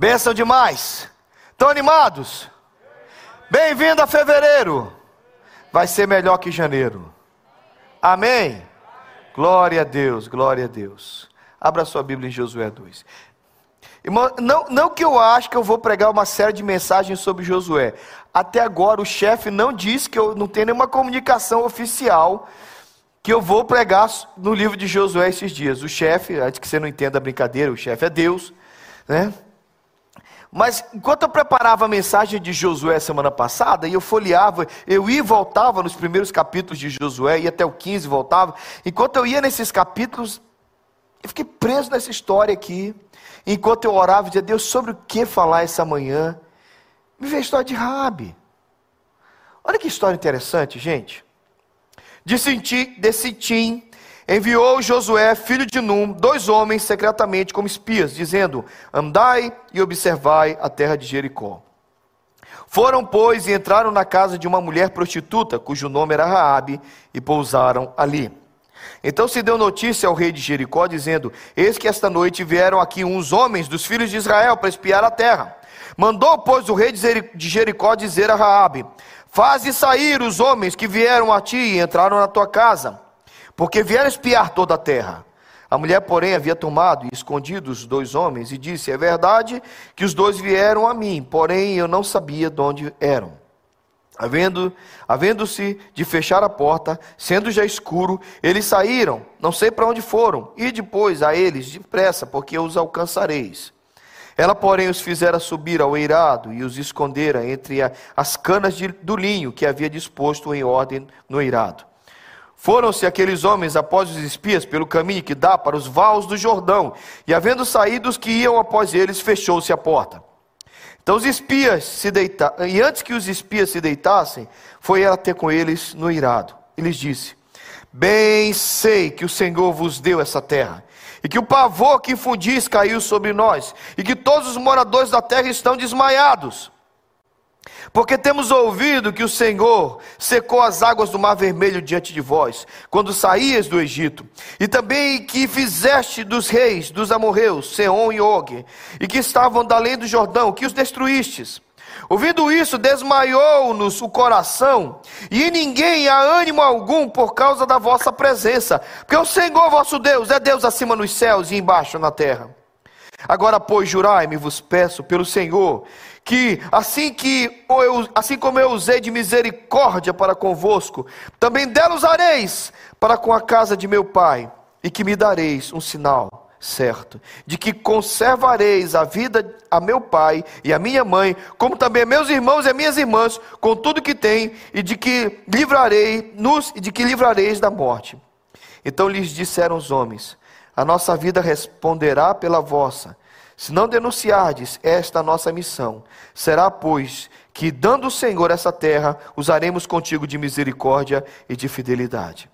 Benção demais. Estão animados? Bem-vindo a fevereiro. Vai ser melhor que janeiro. Amém? Glória a Deus, glória a Deus. Abra sua Bíblia em Josué 2. Irmão, não, não que eu acho que eu vou pregar uma série de mensagens sobre Josué. Até agora o chefe não disse que eu não tenho nenhuma comunicação oficial que eu vou pregar no livro de Josué esses dias. O chefe, antes que você não entenda a brincadeira, o chefe é Deus, né? Mas enquanto eu preparava a mensagem de Josué semana passada, e eu folheava, eu ia e voltava nos primeiros capítulos de Josué, ia até o 15 voltava. Enquanto eu ia nesses capítulos, eu fiquei preso nessa história aqui. Enquanto eu orava dizia, Deus, sobre o que falar essa manhã? Me veio a história de Rabi. Olha que história interessante, gente. De Sitim, enviou Josué, filho de Num, dois homens secretamente como espias, dizendo: Andai e observai a terra de Jericó. Foram, pois, e entraram na casa de uma mulher prostituta, cujo nome era Raabe, e pousaram ali. Então se deu notícia ao rei de Jericó, dizendo: Eis que esta noite vieram aqui uns homens dos filhos de Israel para espiar a terra. Mandou, pois, o rei de Jericó dizer a Raabe: Faze sair os homens que vieram a ti e entraram na tua casa porque vieram espiar toda a terra. A mulher, porém, havia tomado e escondido os dois homens e disse: É verdade que os dois vieram a mim, porém eu não sabia de onde eram. Havendo, havendo-se de fechar a porta, sendo já escuro, eles saíram, não sei para onde foram, e depois a eles depressa, porque os alcançareis. Ela, porém, os fizera subir ao eirado e os escondera entre as canas de, do linho que havia disposto em ordem no eirado. Foram-se aqueles homens após os espias pelo caminho que dá para os vales do Jordão, e havendo saído os que iam após eles, fechou-se a porta. Então os espias se deitaram, e antes que os espias se deitassem, foi ela ter com eles no irado. E lhes disse: Bem sei que o Senhor vos deu essa terra, e que o pavor que infundis caiu sobre nós, e que todos os moradores da terra estão desmaiados. Porque temos ouvido que o Senhor secou as águas do Mar Vermelho diante de vós, quando saías do Egito, e também que fizeste dos reis dos amorreus, Seom e Og, e que estavam da além do Jordão, que os destruístes. Ouvindo isso, desmaiou-nos o coração, e ninguém há ânimo algum por causa da vossa presença, porque o Senhor vosso Deus é Deus acima nos céus e embaixo na terra. Agora, pois, jurai-me, vos peço, pelo Senhor, que assim que eu, assim como eu usei de misericórdia para convosco, também dela usareis para com a casa de meu pai, e que me dareis um sinal certo, de que conservareis a vida a meu pai e a minha mãe, como também a meus irmãos e a minhas irmãs, com tudo que tem, e de que livrarei nos e de que livrareis da morte. Então lhes disseram os homens: A nossa vida responderá pela vossa se não denunciardes esta nossa missão, será, pois, que, dando o Senhor essa terra, usaremos contigo de misericórdia e de fidelidade.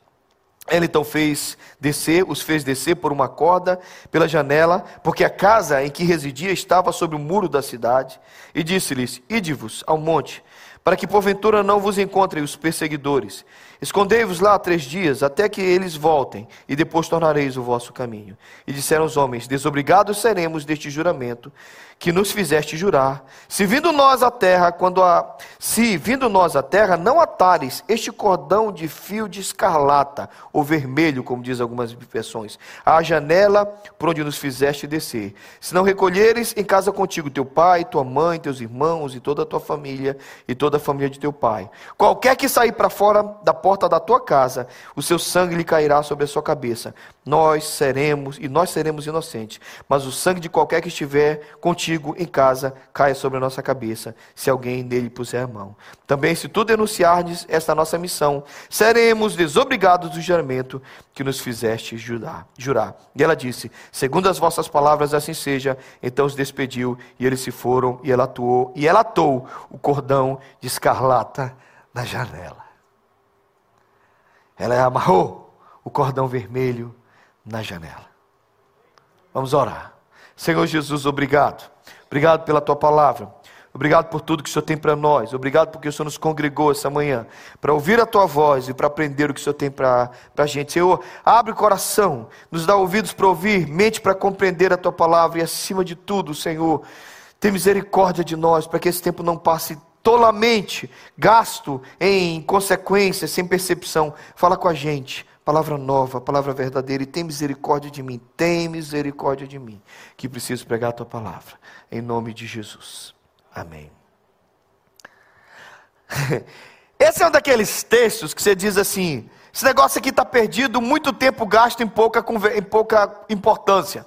Ela então fez descer, os fez descer por uma corda pela janela, porque a casa em que residia estava sobre o muro da cidade, e disse-lhes: Ide-vos ao monte, para que porventura não vos encontrem os perseguidores. Escondei-vos lá três dias, até que eles voltem, e depois tornareis o vosso caminho. E disseram os homens: Desobrigados seremos deste juramento que nos fizeste jurar. Se vindo nós à terra, quando a se vindo nós à terra, não atares este cordão de fio de escarlata, ou vermelho, como diz algumas versões, à janela por onde nos fizeste descer. Se não recolheres em casa contigo teu pai, tua mãe, teus irmãos e toda a tua família e toda a família de teu pai. Qualquer que sair para fora da porta da tua casa, o seu sangue lhe cairá sobre a sua cabeça. Nós seremos e nós seremos inocentes, mas o sangue de qualquer que estiver contigo em casa caia sobre a nossa cabeça, se alguém nele puser a mão. Também se tu denunciardes esta nossa missão, seremos desobrigados do juramento que nos fizeste jurar. jurar. E ela disse: Segundo as vossas palavras, assim seja. Então os despediu e eles se foram e ela atuou e ela atou o cordão de escarlata na janela. Ela amarrou o cordão vermelho na janela. Vamos orar. Senhor Jesus, obrigado. Obrigado pela tua palavra. Obrigado por tudo que o Senhor tem para nós. Obrigado porque o Senhor nos congregou essa manhã para ouvir a tua voz e para aprender o que o Senhor tem para a gente. Senhor, abre o coração, nos dá ouvidos para ouvir, mente para compreender a tua palavra e, acima de tudo, Senhor, Tem misericórdia de nós, para que esse tempo não passe tolamente, gasto em consequências, sem percepção. Fala com a gente, palavra nova, palavra verdadeira, e tem misericórdia de mim, tem misericórdia de mim, que preciso pregar a tua palavra, em nome de Jesus. Amém. Esse é um daqueles textos que você diz assim: esse negócio aqui está perdido, muito tempo gasto em pouca, em pouca importância.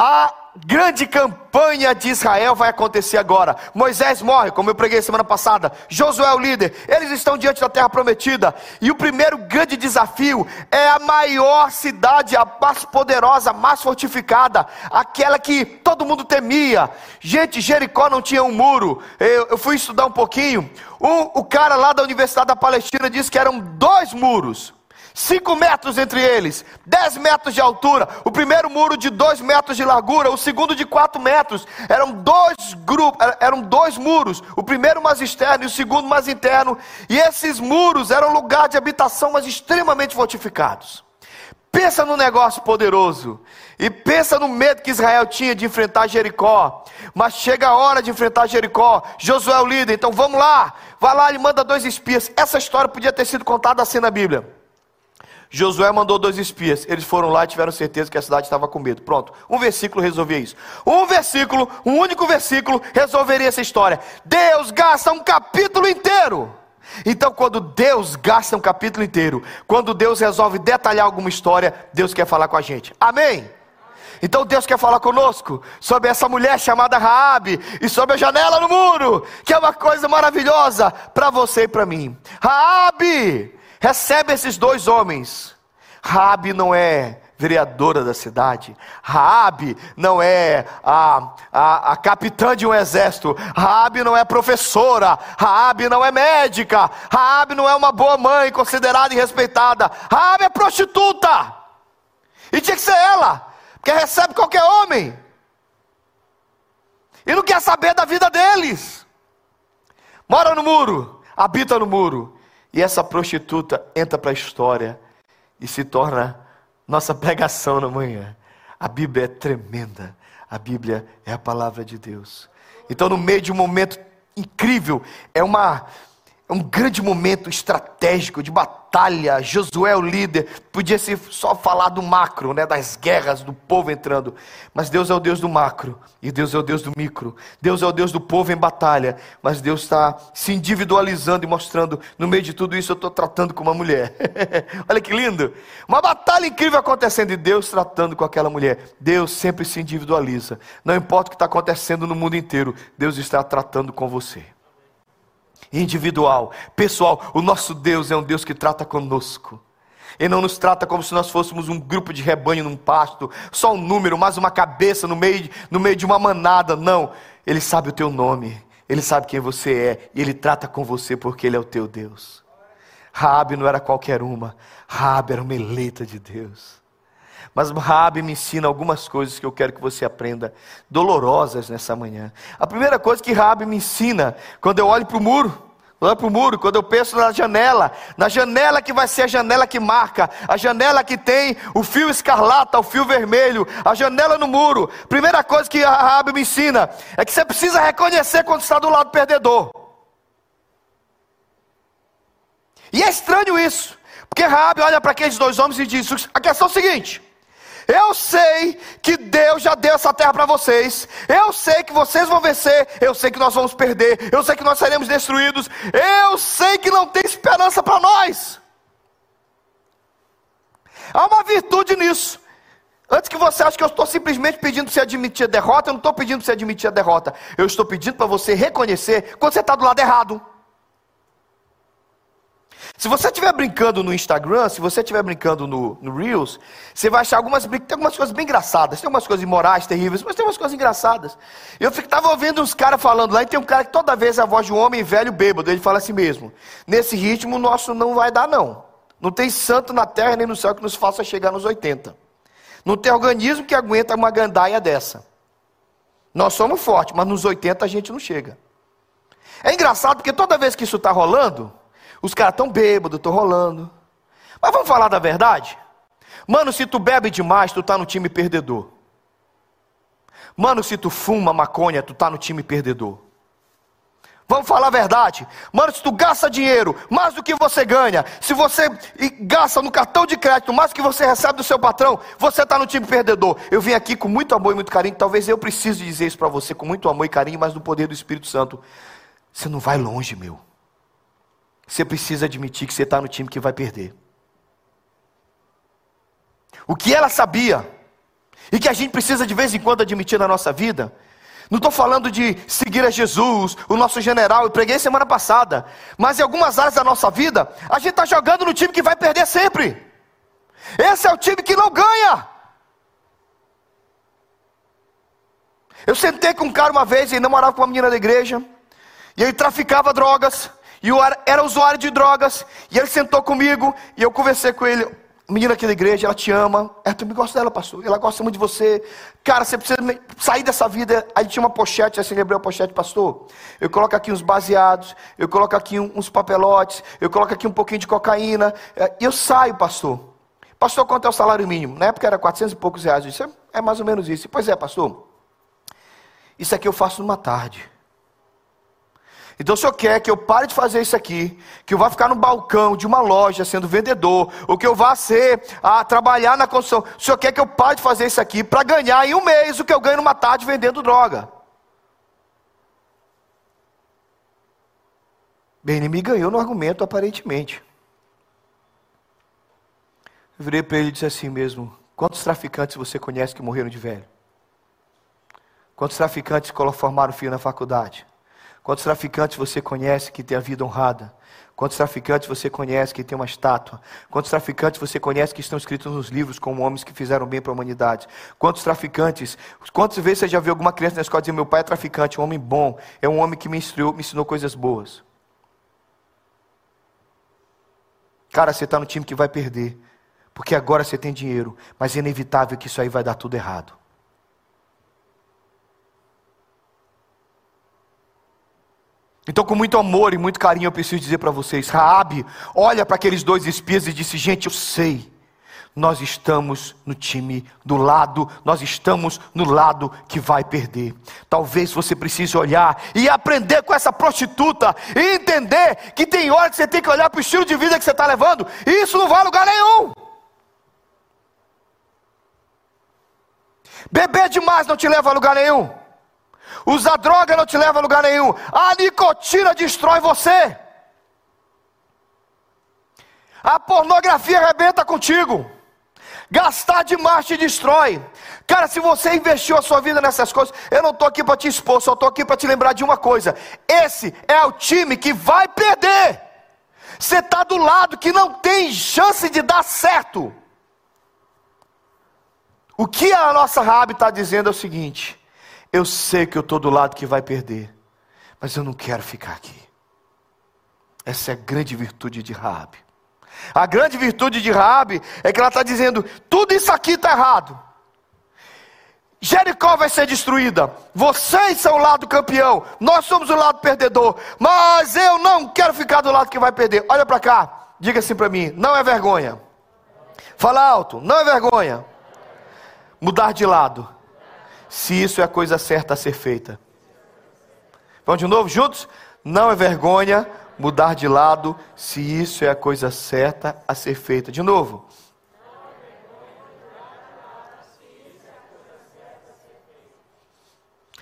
A grande campanha de Israel vai acontecer agora. Moisés morre, como eu preguei semana passada. Josué é o líder. Eles estão diante da terra prometida. E o primeiro grande desafio é a maior cidade, a mais poderosa, mais fortificada, aquela que todo mundo temia. Gente, Jericó não tinha um muro. Eu, eu fui estudar um pouquinho. O, o cara lá da Universidade da Palestina disse que eram dois muros. Cinco metros entre eles, dez metros de altura. O primeiro muro de dois metros de largura, o segundo de quatro metros. Eram dois grupos, eram dois muros. O primeiro mais externo e o segundo mais interno. E esses muros eram lugar de habitação, mas extremamente fortificados. Pensa no negócio poderoso. E pensa no medo que Israel tinha de enfrentar Jericó. Mas chega a hora de enfrentar Jericó. Josué é o líder, então vamos lá. Vai lá e manda dois espias. Essa história podia ter sido contada assim na Bíblia. Josué mandou dois espias. Eles foram lá e tiveram certeza que a cidade estava com medo. Pronto. Um versículo resolvia isso. Um versículo, um único versículo resolveria essa história. Deus gasta um capítulo inteiro. Então, quando Deus gasta um capítulo inteiro, quando Deus resolve detalhar alguma história, Deus quer falar com a gente. Amém? Então Deus quer falar conosco sobre essa mulher chamada Raabe e sobre a janela no muro, que é uma coisa maravilhosa para você e para mim. Raabe recebe esses dois homens. Raabe não é vereadora da cidade. Raabe não é a, a, a, capitã de um exército. Raabe não é professora. Raabe não é médica. Raabe não é uma boa mãe considerada e respeitada. Raabe é prostituta. E tinha que ser ela, porque recebe qualquer homem. E não quer saber da vida deles. Mora no muro, habita no muro e essa prostituta entra para a história e se torna nossa pregação na manhã. A Bíblia é tremenda. A Bíblia é a palavra de Deus. Então, no meio de um momento incrível, é uma é um grande momento estratégico de batalha. Josué, o líder, podia ser só falar do macro, né, das guerras, do povo entrando. Mas Deus é o Deus do macro e Deus é o Deus do micro. Deus é o Deus do povo em batalha. Mas Deus está se individualizando e mostrando, no meio de tudo isso, eu estou tratando com uma mulher. Olha que lindo! Uma batalha incrível acontecendo e Deus tratando com aquela mulher. Deus sempre se individualiza. Não importa o que está acontecendo no mundo inteiro, Deus está tratando com você individual, pessoal. O nosso Deus é um Deus que trata conosco. Ele não nos trata como se nós fôssemos um grupo de rebanho num pasto, só um número, mais uma cabeça no meio, no meio de uma manada. Não. Ele sabe o teu nome, ele sabe quem você é, e ele trata com você porque ele é o teu Deus. Raabe não era qualquer uma, Raabe era uma eleita de Deus. Mas Raabe me ensina algumas coisas que eu quero que você aprenda, dolorosas nessa manhã. A primeira coisa que Raabe me ensina, quando eu olho para o muro, olho para o muro, quando eu penso na janela, na janela que vai ser a janela que marca, a janela que tem o fio escarlata, o fio vermelho, a janela no muro. Primeira coisa que Raabe me ensina é que você precisa reconhecer quando está do lado perdedor. E é estranho isso, porque Raabe olha para aqueles dois homens e diz: a questão é a seguinte. Eu sei que Deus já deu essa terra para vocês. Eu sei que vocês vão vencer. Eu sei que nós vamos perder. Eu sei que nós seremos destruídos. Eu sei que não tem esperança para nós. Há uma virtude nisso. Antes que você ache que eu estou simplesmente pedindo para você admitir a derrota, eu não estou pedindo para você admitir a derrota. Eu estou pedindo para você reconhecer quando você está do lado errado. Se você estiver brincando no Instagram, se você estiver brincando no, no, Reels, você vai achar algumas, tem algumas coisas bem engraçadas. Tem algumas coisas imorais, terríveis, mas tem umas coisas engraçadas. Eu estava ouvindo uns caras falando lá, e tem um cara que toda vez é a voz de um homem velho bêbado, ele fala assim mesmo: Nesse ritmo, nosso não vai dar, não. Não tem santo na terra nem no céu que nos faça chegar nos 80. Não tem organismo que aguenta uma gandaia dessa. Nós somos fortes, mas nos 80 a gente não chega. É engraçado porque toda vez que isso está rolando, os caras estão bêbados, estão rolando. Mas vamos falar da verdade? Mano, se tu bebe demais, tu tá no time perdedor. Mano, se tu fuma maconha, tu tá no time perdedor. Vamos falar a verdade. Mano, se tu gasta dinheiro mais do que você ganha, se você gasta no cartão de crédito mais do que você recebe do seu patrão, você está no time perdedor. Eu vim aqui com muito amor e muito carinho. Talvez eu precise dizer isso para você com muito amor e carinho, mas no poder do Espírito Santo. Você não vai longe, meu. Você precisa admitir que você está no time que vai perder. O que ela sabia, e que a gente precisa de vez em quando admitir na nossa vida, não estou falando de seguir a Jesus, o nosso general, eu preguei semana passada. Mas em algumas áreas da nossa vida, a gente está jogando no time que vai perder sempre. Esse é o time que não ganha. Eu sentei com um cara uma vez, ele namorava com uma menina da igreja, e ele traficava drogas, e era usuário de drogas, e ele sentou comigo, e eu conversei com ele menina aqui da igreja, ela te ama. É, tu me gosta dela, pastor. Ela gosta muito de você. Cara, você precisa sair dessa vida. Aí tinha uma pochete, assim, lembrei a pochete, pastor. Eu coloco aqui uns baseados, eu coloco aqui uns papelotes, eu coloco aqui um pouquinho de cocaína. É, e eu saio, pastor. Pastor, quanto é o salário mínimo? Na época era 400 e poucos reais. Eu disse, é, é mais ou menos isso. Pois é, pastor. Isso aqui eu faço numa tarde. Então o senhor quer que eu pare de fazer isso aqui, que eu vá ficar no balcão de uma loja sendo vendedor, ou que eu vá ser a trabalhar na construção. O senhor quer que eu pare de fazer isso aqui para ganhar em um mês o que eu ganho numa tarde vendendo droga. Bem, ele me ganhou no argumento aparentemente. Eu virei para ele e disse assim mesmo: Quantos traficantes você conhece que morreram de velho? Quantos traficantes formaram filho na faculdade? Quantos traficantes você conhece que tem a vida honrada? Quantos traficantes você conhece que tem uma estátua? Quantos traficantes você conhece que estão escritos nos livros como homens que fizeram bem para a humanidade? Quantos traficantes? Quantas vezes você já viu alguma criança na escola dizer: Meu pai é traficante, um homem bom, é um homem que me instruiu, me ensinou coisas boas? Cara, você está no time que vai perder, porque agora você tem dinheiro, mas é inevitável que isso aí vai dar tudo errado. Então, com muito amor e muito carinho, eu preciso dizer para vocês: Raabe olha para aqueles dois espias e disse: Gente, eu sei, nós estamos no time do lado, nós estamos no lado que vai perder. Talvez você precise olhar e aprender com essa prostituta e entender que tem hora que você tem que olhar para o estilo de vida que você está levando, e isso não vai a lugar nenhum. Beber demais não te leva a lugar nenhum. Usar droga não te leva a lugar nenhum. A nicotina destrói você. A pornografia arrebenta contigo. Gastar demais te destrói. Cara, se você investiu a sua vida nessas coisas, eu não estou aqui para te expor, só estou aqui para te lembrar de uma coisa: esse é o time que vai perder. Você está do lado que não tem chance de dar certo. O que a nossa Rabi está dizendo é o seguinte: eu sei que eu estou do lado que vai perder, mas eu não quero ficar aqui. Essa é a grande virtude de Raabe. A grande virtude de Raabe é que ela está dizendo: tudo isso aqui está errado. Jericó vai ser destruída. Vocês são o lado campeão. Nós somos o lado perdedor. Mas eu não quero ficar do lado que vai perder. Olha para cá. Diga assim para mim: não é vergonha. Fala alto: não é vergonha. Mudar de lado se isso é a coisa certa a ser feita. Vamos de novo juntos? Não é vergonha mudar de lado se isso é a coisa certa a ser feita. De novo.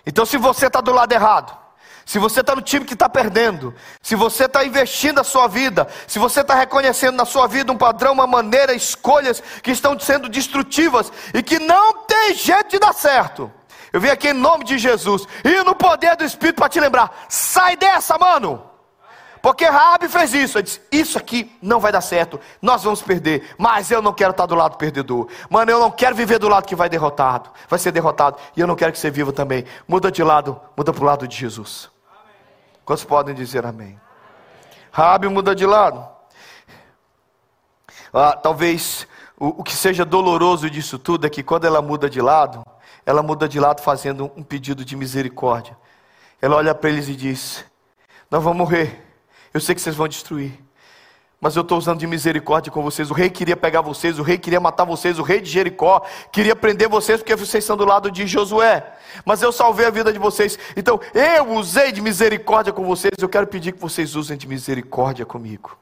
Então, se você está do lado errado, se você está no time que está perdendo, se você está investindo a sua vida, se você está reconhecendo na sua vida um padrão, uma maneira, escolhas que estão sendo destrutivas e que não tem jeito de dar certo, eu vim aqui em nome de Jesus e no poder do Espírito para te lembrar: sai dessa, mano. Porque Rabi fez isso. Ele disse: Isso aqui não vai dar certo. Nós vamos perder. Mas eu não quero estar do lado perdedor. Mano, eu não quero viver do lado que vai derrotado. Vai ser derrotado. E eu não quero que você viva também. Muda de lado. Muda para o lado de Jesus. Quantos podem dizer amém? Rabi muda de lado. Ah, talvez o, o que seja doloroso disso tudo é que quando ela muda de lado, ela muda de lado fazendo um pedido de misericórdia. Ela olha para eles e diz: Nós vamos morrer. Eu sei que vocês vão destruir. Mas eu estou usando de misericórdia com vocês. O rei queria pegar vocês, o rei queria matar vocês, o rei de Jericó queria prender vocês porque vocês estão do lado de Josué. Mas eu salvei a vida de vocês. Então eu usei de misericórdia com vocês. Eu quero pedir que vocês usem de misericórdia comigo.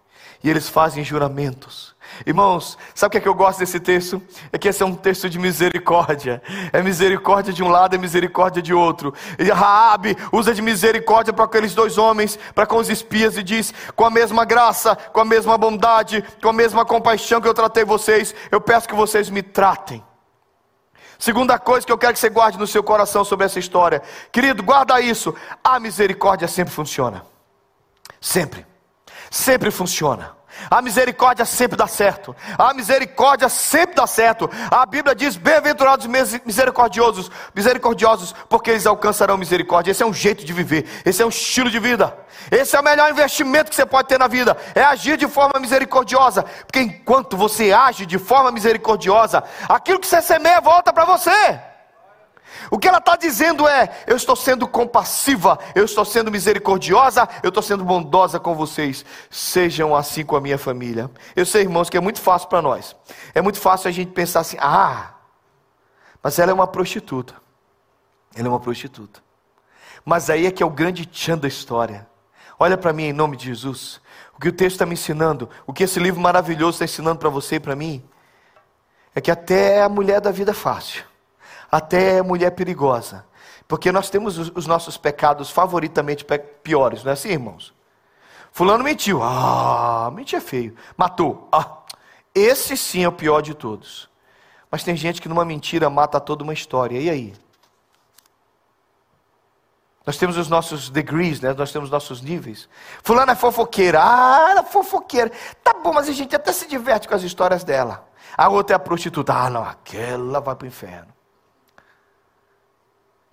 E eles fazem juramentos. Irmãos, sabe o que, é que eu gosto desse texto? É que esse é um texto de misericórdia. É misericórdia de um lado, é misericórdia de outro. E Raabe usa de misericórdia para aqueles dois homens, para com os espias e diz: "Com a mesma graça, com a mesma bondade, com a mesma compaixão que eu tratei vocês, eu peço que vocês me tratem." Segunda coisa que eu quero que você guarde no seu coração sobre essa história. Querido, guarda isso. A misericórdia sempre funciona. Sempre. Sempre funciona. A misericórdia sempre dá certo. A misericórdia sempre dá certo. A Bíblia diz: bem-aventurados misericordiosos, misericordiosos, porque eles alcançarão misericórdia. Esse é um jeito de viver, esse é um estilo de vida. Esse é o melhor investimento que você pode ter na vida, é agir de forma misericordiosa. Porque enquanto você age de forma misericordiosa, aquilo que você semeia volta para você. O que ela está dizendo é: eu estou sendo compassiva, eu estou sendo misericordiosa, eu estou sendo bondosa com vocês. Sejam assim com a minha família. Eu sei, irmãos, que é muito fácil para nós. É muito fácil a gente pensar assim: ah, mas ela é uma prostituta. Ela é uma prostituta. Mas aí é que é o grande tchan da história. Olha para mim em nome de Jesus. O que o texto está me ensinando, o que esse livro maravilhoso está ensinando para você e para mim, é que até a mulher da vida é fácil até mulher perigosa. Porque nós temos os nossos pecados favoritamente piores, não é assim, irmãos? Fulano mentiu. Ah, mentir é feio. Matou. Ah, esse sim é o pior de todos. Mas tem gente que numa mentira mata toda uma história. E aí? Nós temos os nossos degrees, né? nós temos nossos níveis. Fulano é fofoqueira. Ah, ela é fofoqueira. Tá bom, mas a gente até se diverte com as histórias dela. A outra é a prostituta. Ah, não, aquela vai para o inferno.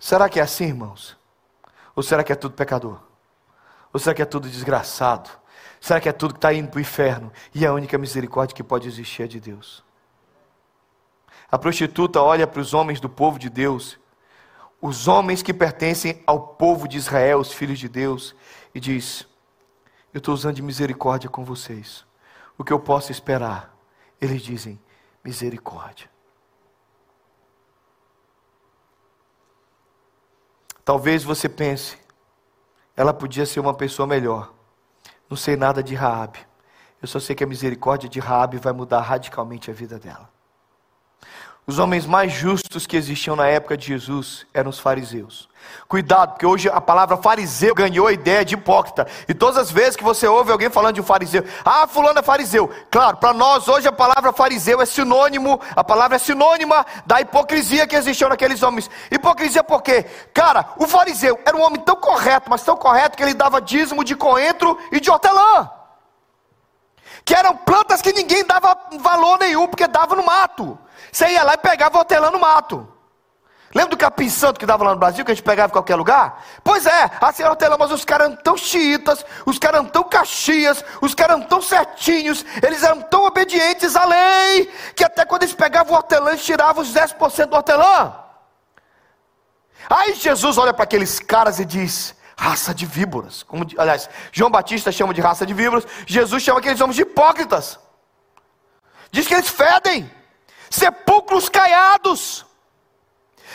Será que é assim, irmãos? Ou será que é tudo pecador? Ou será que é tudo desgraçado? Será que é tudo que está indo para o inferno? E a única misericórdia que pode existir é de Deus. A prostituta olha para os homens do povo de Deus, os homens que pertencem ao povo de Israel, os filhos de Deus, e diz: Eu estou usando de misericórdia com vocês. O que eu posso esperar? Eles dizem: misericórdia. Talvez você pense, ela podia ser uma pessoa melhor. Não sei nada de Raabe. Eu só sei que a misericórdia de Raabe vai mudar radicalmente a vida dela. Os homens mais justos que existiam na época de Jesus eram os fariseus. Cuidado, porque hoje a palavra fariseu ganhou a ideia de hipócrita. E todas as vezes que você ouve alguém falando de um fariseu, ah, fulano é fariseu. Claro, para nós hoje a palavra fariseu é sinônimo, a palavra é sinônima da hipocrisia que existiu naqueles homens. Hipocrisia por quê? Cara, o fariseu era um homem tão correto, mas tão correto que ele dava dízimo de coentro e de hortelã. Que eram plantas que ninguém dava valor nenhum, porque dava no mato. Você ia lá e pegava hortelã no mato. Lembra do capim santo que dava lá no Brasil, que a gente pegava em qualquer lugar? Pois é, assim era hortelã, mas os caras eram tão xiitas, os caras eram tão caxias, os caras eram tão certinhos, eles eram tão obedientes à lei, que até quando eles pegavam o hortelã, eles tiravam os 10% do hortelã. Aí Jesus olha para aqueles caras e diz: raça de víboras. Como, aliás, João Batista chama de raça de víboras, Jesus chama aqueles homens de hipócritas. Diz que eles fedem sepulcros caiados.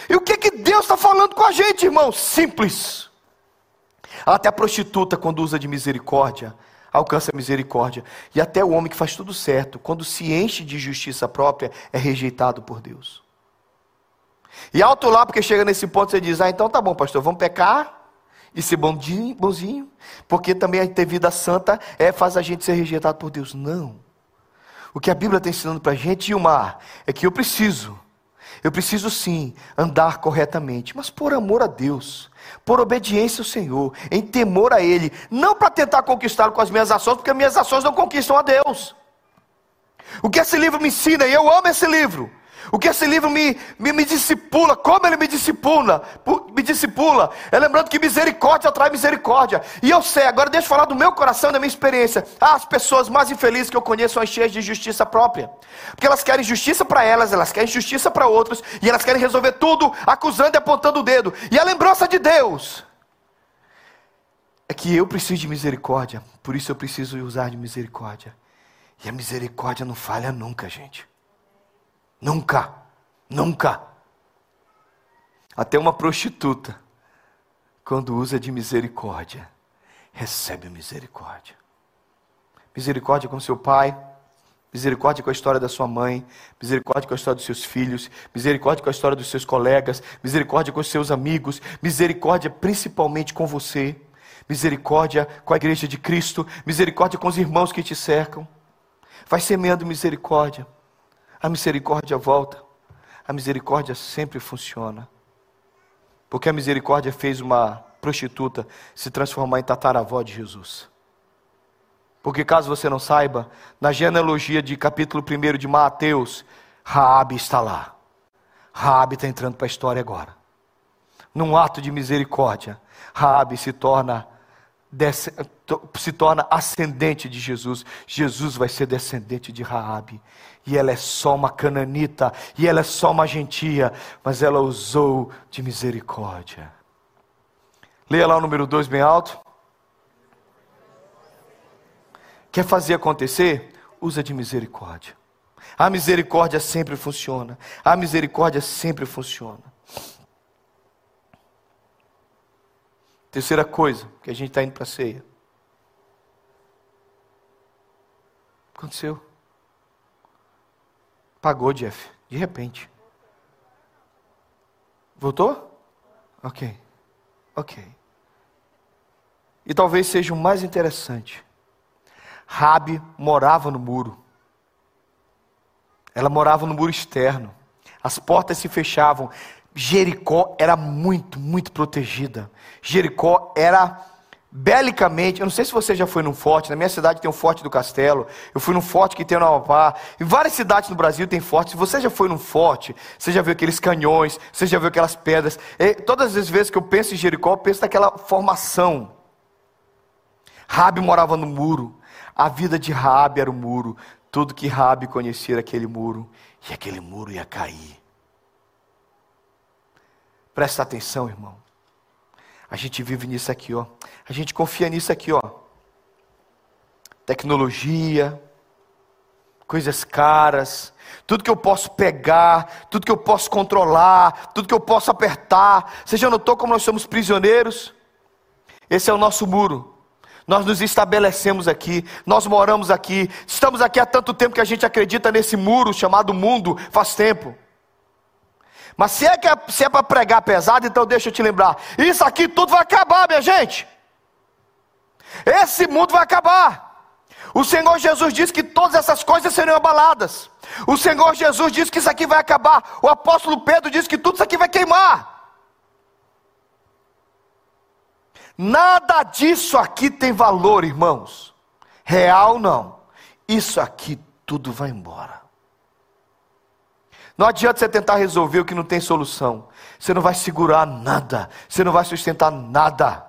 E o que, que Deus está falando com a gente, irmão? Simples. Até a prostituta, quando usa de misericórdia, alcança a misericórdia. E até o homem que faz tudo certo, quando se enche de justiça própria, é rejeitado por Deus. E alto lá, porque chega nesse ponto, você diz: Ah, então tá bom, pastor, vamos pecar e ser bonzinho, bonzinho porque também ter vida santa é faz a gente ser rejeitado por Deus. Não. O que a Bíblia está ensinando para a gente, Ilmar, é que eu preciso, eu preciso sim andar corretamente, mas por amor a Deus, por obediência ao Senhor, em temor a Ele, não para tentar conquistá-lo com as minhas ações, porque as minhas ações não conquistam a Deus. O que esse livro me ensina, e eu amo esse livro, o que esse livro me, me, me discipula, como ele me discipula, me discipula, é lembrando que misericórdia atrai misericórdia. E eu sei, agora deixa eu falar do meu coração, da minha experiência. Ah, as pessoas mais infelizes que eu conheço são as cheias de justiça própria. Porque elas querem justiça para elas, elas querem justiça para outros, e elas querem resolver tudo acusando e apontando o dedo. E a lembrança de Deus é que eu preciso de misericórdia, por isso eu preciso usar de misericórdia. E a misericórdia não falha nunca, gente. Nunca, nunca. Até uma prostituta, quando usa de misericórdia, recebe misericórdia. Misericórdia com seu pai, misericórdia com a história da sua mãe, misericórdia com a história dos seus filhos, misericórdia com a história dos seus colegas, misericórdia com os seus amigos, misericórdia principalmente com você, misericórdia com a igreja de Cristo, misericórdia com os irmãos que te cercam. Vai semeando misericórdia. A misericórdia volta. A misericórdia sempre funciona. Porque a misericórdia fez uma prostituta se transformar em tataravó de Jesus. Porque caso você não saiba, na genealogia de capítulo 1 de Mateus, Raabe está lá. Raabe está entrando para a história agora. Num ato de misericórdia, Raabe se torna se torna ascendente de Jesus. Jesus vai ser descendente de Raabe. E ela é só uma cananita, e ela é só uma gentia, mas ela usou de misericórdia. Leia lá o número 2 bem alto. Quer fazer acontecer? Usa de misericórdia. A misericórdia sempre funciona. A misericórdia sempre funciona. Terceira coisa, que a gente está indo para a ceia. Aconteceu. Pagou, Jeff, de repente. Voltou? Ok. Ok. E talvez seja o mais interessante. Rabi morava no muro. Ela morava no muro externo. As portas se fechavam. Jericó era muito, muito protegida. Jericó era belicamente, eu não sei se você já foi num forte, na minha cidade tem um forte do castelo, eu fui num forte que tem no Amapá, em várias cidades no Brasil tem fortes, se você já foi num forte, você já viu aqueles canhões, você já viu aquelas pedras, e todas as vezes que eu penso em Jericó, eu penso naquela formação, Rabi morava no muro, a vida de Rabi era o muro, tudo que Rabi conhecia era aquele muro, e aquele muro ia cair, Presta atenção, irmão. A gente vive nisso aqui, ó. A gente confia nisso aqui, ó. Tecnologia, coisas caras, tudo que eu posso pegar, tudo que eu posso controlar, tudo que eu posso apertar. Você já notou como nós somos prisioneiros? Esse é o nosso muro. Nós nos estabelecemos aqui, nós moramos aqui, estamos aqui há tanto tempo que a gente acredita nesse muro chamado mundo, faz tempo. Mas se é, que é, se é para pregar pesado, então deixa eu te lembrar: isso aqui tudo vai acabar, minha gente. Esse mundo vai acabar. O Senhor Jesus disse que todas essas coisas seriam abaladas. O Senhor Jesus disse que isso aqui vai acabar. O apóstolo Pedro disse que tudo isso aqui vai queimar. Nada disso aqui tem valor, irmãos. Real não. Isso aqui tudo vai embora. Não adianta você tentar resolver o que não tem solução. Você não vai segurar nada. Você não vai sustentar nada.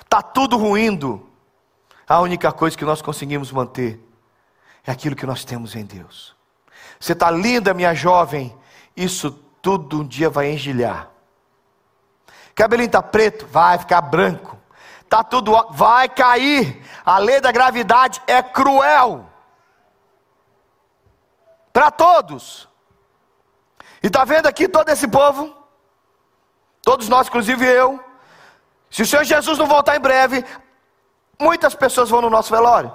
Está tudo ruindo. A única coisa que nós conseguimos manter é aquilo que nós temos em Deus. Você está linda, minha jovem. Isso tudo um dia vai engilhar. Cabelinho está preto, vai ficar branco. Tá tudo, vai cair. A lei da gravidade é cruel para todos. E está vendo aqui todo esse povo? Todos nós, inclusive eu. Se o Senhor Jesus não voltar em breve, muitas pessoas vão no nosso velório.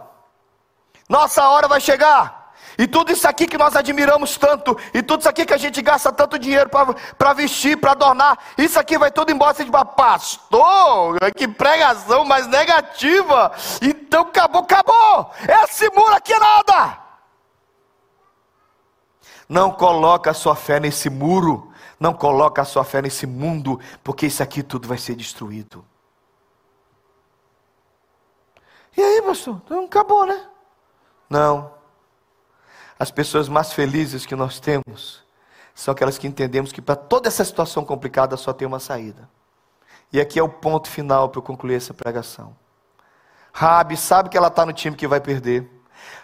Nossa hora vai chegar. E tudo isso aqui que nós admiramos tanto, e tudo isso aqui que a gente gasta tanto dinheiro para vestir, para adornar, isso aqui vai tudo embora. Você diz, pastor, que pregação mais negativa. Então acabou, acabou. Esse muro aqui é nada. Não coloca a sua fé nesse muro, não coloca a sua fé nesse mundo, porque isso aqui tudo vai ser destruído. E aí, pastor? Então acabou, né? Não. As pessoas mais felizes que nós temos são aquelas que entendemos que para toda essa situação complicada só tem uma saída. E aqui é o ponto final para eu concluir essa pregação. Rabi sabe que ela está no time que vai perder.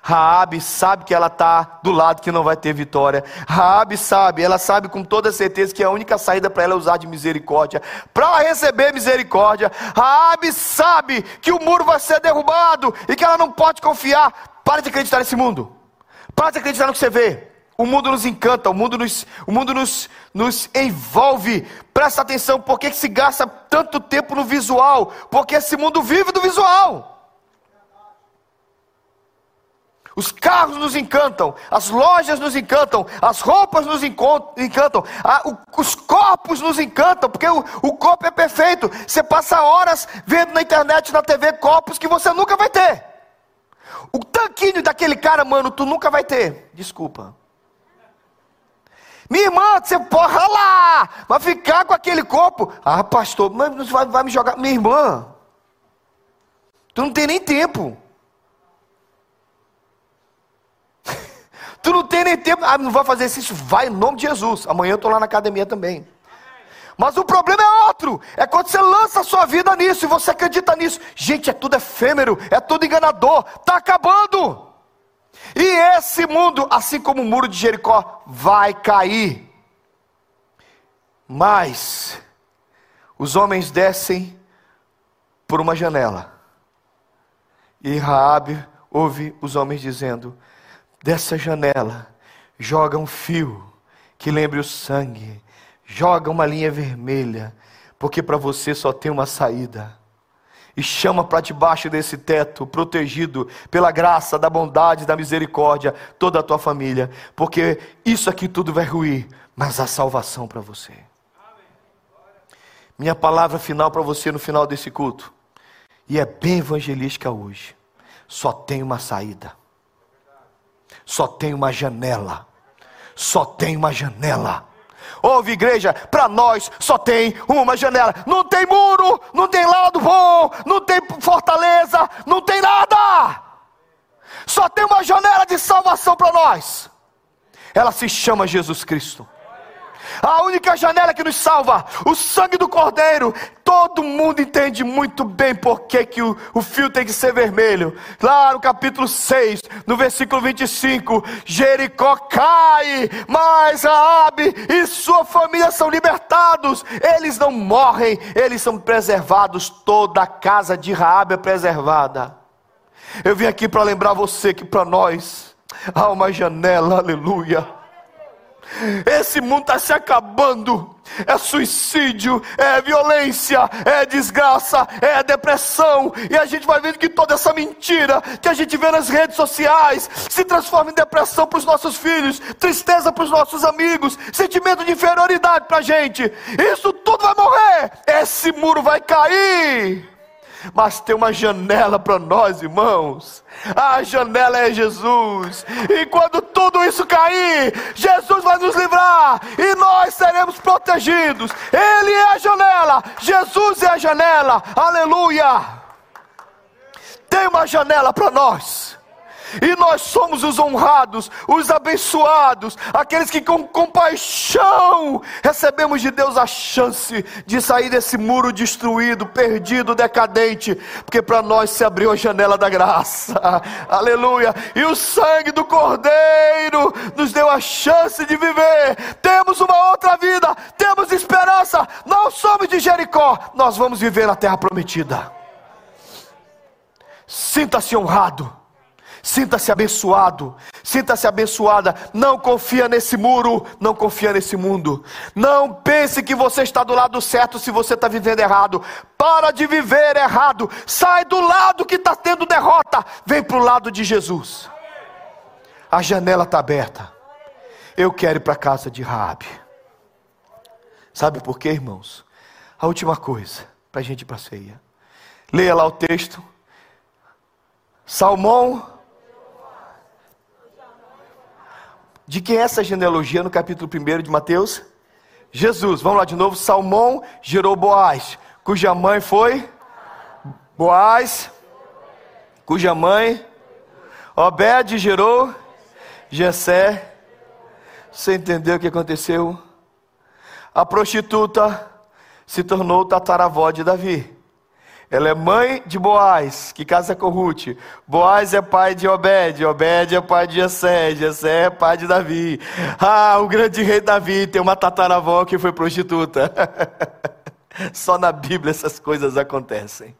Raabe sabe que ela está do lado que não vai ter vitória. Raabe sabe, ela sabe com toda certeza que a única saída para ela é usar de misericórdia. Para receber misericórdia, Raabe sabe que o muro vai ser derrubado e que ela não pode confiar Para de acreditar nesse mundo. Para de acreditar no que você vê. O mundo nos encanta, o mundo nos, o mundo nos, nos envolve. Presta atenção, por que, se gasta tanto tempo no visual? Porque esse mundo vive do visual. Os carros nos encantam, as lojas nos encantam, as roupas nos encantam, os corpos nos encantam, porque o, o corpo é perfeito. Você passa horas vendo na internet, na TV, corpos que você nunca vai ter. O tanquinho daquele cara, mano, tu nunca vai ter. Desculpa. Minha irmã, você porra lá, vai ficar com aquele corpo. Ah, pastor, mas vai, vai me jogar. Minha irmã, tu não tem nem tempo. Não tem nem tempo. Ah, não vai fazer isso. Vai em nome de Jesus. Amanhã eu estou lá na academia também. Mas o problema é outro. É quando você lança a sua vida nisso e você acredita nisso. Gente, é tudo efêmero, é tudo enganador. Está acabando. E esse mundo, assim como o muro de Jericó, vai cair. Mas os homens descem por uma janela. E Raabe ouve os homens dizendo: dessa janela, joga um fio que lembre o sangue, joga uma linha vermelha, porque para você só tem uma saída. E chama para debaixo desse teto, protegido pela graça, da bondade, da misericórdia, toda a tua família, porque isso aqui tudo vai ruir, mas há salvação para você. Minha palavra final para você no final desse culto, e é bem evangelística hoje: só tem uma saída só tem uma janela. Só tem uma janela. Ouve, igreja, para nós só tem uma janela. Não tem muro, não tem lado bom, não tem fortaleza, não tem nada. Só tem uma janela de salvação para nós. Ela se chama Jesus Cristo a única janela que nos salva, o sangue do Cordeiro. Todo mundo entende muito bem por que, que o, o fio tem que ser vermelho. Lá no capítulo 6, no versículo 25, Jericó cai, mas Raabe e sua família são libertados. Eles não morrem, eles são preservados. Toda a casa de Raabe é preservada. Eu vim aqui para lembrar você que para nós há uma janela, aleluia esse mundo está se acabando. É suicídio, é violência, é desgraça, é depressão. E a gente vai vendo que toda essa mentira que a gente vê nas redes sociais se transforma em depressão para os nossos filhos, tristeza para os nossos amigos, sentimento de inferioridade para a gente. Isso tudo vai morrer. Esse muro vai cair mas tem uma janela para nós, irmãos. A janela é Jesus. E quando tudo isso cair, Jesus vai nos livrar e nós seremos protegidos. Ele é a janela, Jesus é a janela. Aleluia! Tem uma janela para nós. E nós somos os honrados, os abençoados, aqueles que com compaixão recebemos de Deus a chance de sair desse muro destruído, perdido, decadente, porque para nós se abriu a janela da graça. Aleluia! E o sangue do Cordeiro nos deu a chance de viver. Temos uma outra vida, temos esperança. Não somos de Jericó, nós vamos viver na terra prometida. Sinta-se honrado Sinta-se abençoado, sinta-se abençoada. Não confia nesse muro, não confia nesse mundo. Não pense que você está do lado certo se você está vivendo errado. Para de viver errado. Sai do lado que está tendo derrota. Vem para o lado de Jesus. A janela está aberta. Eu quero ir para a casa de Raabe. Sabe por quê, irmãos? A última coisa, para a gente ir para a ceia. Leia lá o texto. Salmão De quem é essa genealogia no capítulo 1 de Mateus? Jesus. Vamos lá de novo. Salmão gerou Boaz, cuja mãe foi Boaz, cuja mãe Obed gerou Jessé. Você entendeu o que aconteceu? A prostituta se tornou tataravó de Davi. Ela é mãe de Boaz, que casa com Ruth. Boaz é pai de Obed, Obed é pai de Jessé, Jessé é pai de Davi. Ah, o grande rei Davi tem uma tataravó que foi prostituta. Só na Bíblia essas coisas acontecem.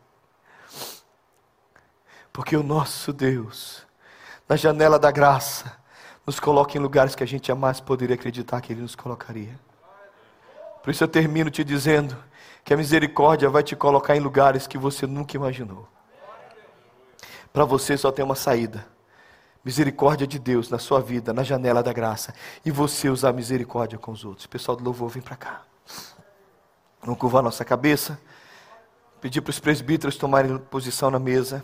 Porque o nosso Deus na janela da graça, nos coloca em lugares que a gente jamais poderia acreditar que Ele nos colocaria. Por isso eu termino te dizendo que a misericórdia vai te colocar em lugares que você nunca imaginou. Para você só tem uma saída: misericórdia de Deus na sua vida, na janela da graça, e você usar misericórdia com os outros. Pessoal do louvor, vem para cá. Vamos curvar nossa cabeça, pedir para os presbíteros tomarem posição na mesa.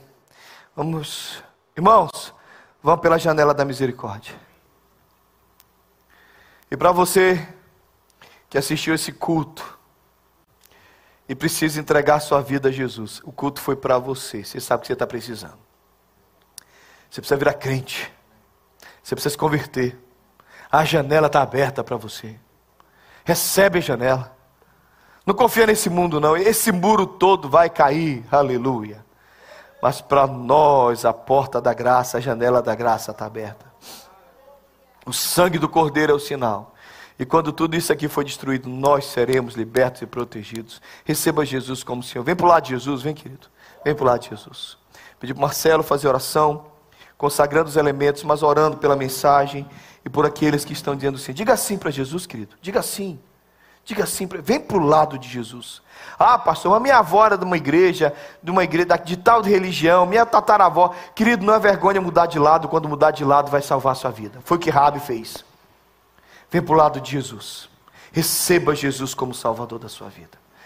Vamos, irmãos, vamos pela janela da misericórdia. E para você que assistiu esse culto e precisa entregar sua vida a Jesus, o culto foi para você. Você sabe o que você está precisando. Você precisa virar crente. Você precisa se converter. A janela está aberta para você. Recebe a janela. Não confia nesse mundo, não. Esse muro todo vai cair. Aleluia. Mas para nós, a porta da graça, a janela da graça está aberta. O sangue do Cordeiro é o sinal. E quando tudo isso aqui for destruído, nós seremos libertos e protegidos. Receba Jesus como Senhor. Vem para o lado de Jesus, vem, querido. Vem para o lado de Jesus. Pedir para Marcelo fazer oração, consagrando os elementos, mas orando pela mensagem e por aqueles que estão dizendo sim. Diga sim para Jesus, querido. Diga sim. Diga sim, vem para o lado de Jesus. Ah, pastor, a minha avó era de uma igreja, de uma igreja de tal religião, minha tataravó. Querido, não é vergonha mudar de lado, quando mudar de lado vai salvar a sua vida. Foi o que Rabi fez. Vem para o lado de Jesus. Receba Jesus como Salvador da sua vida.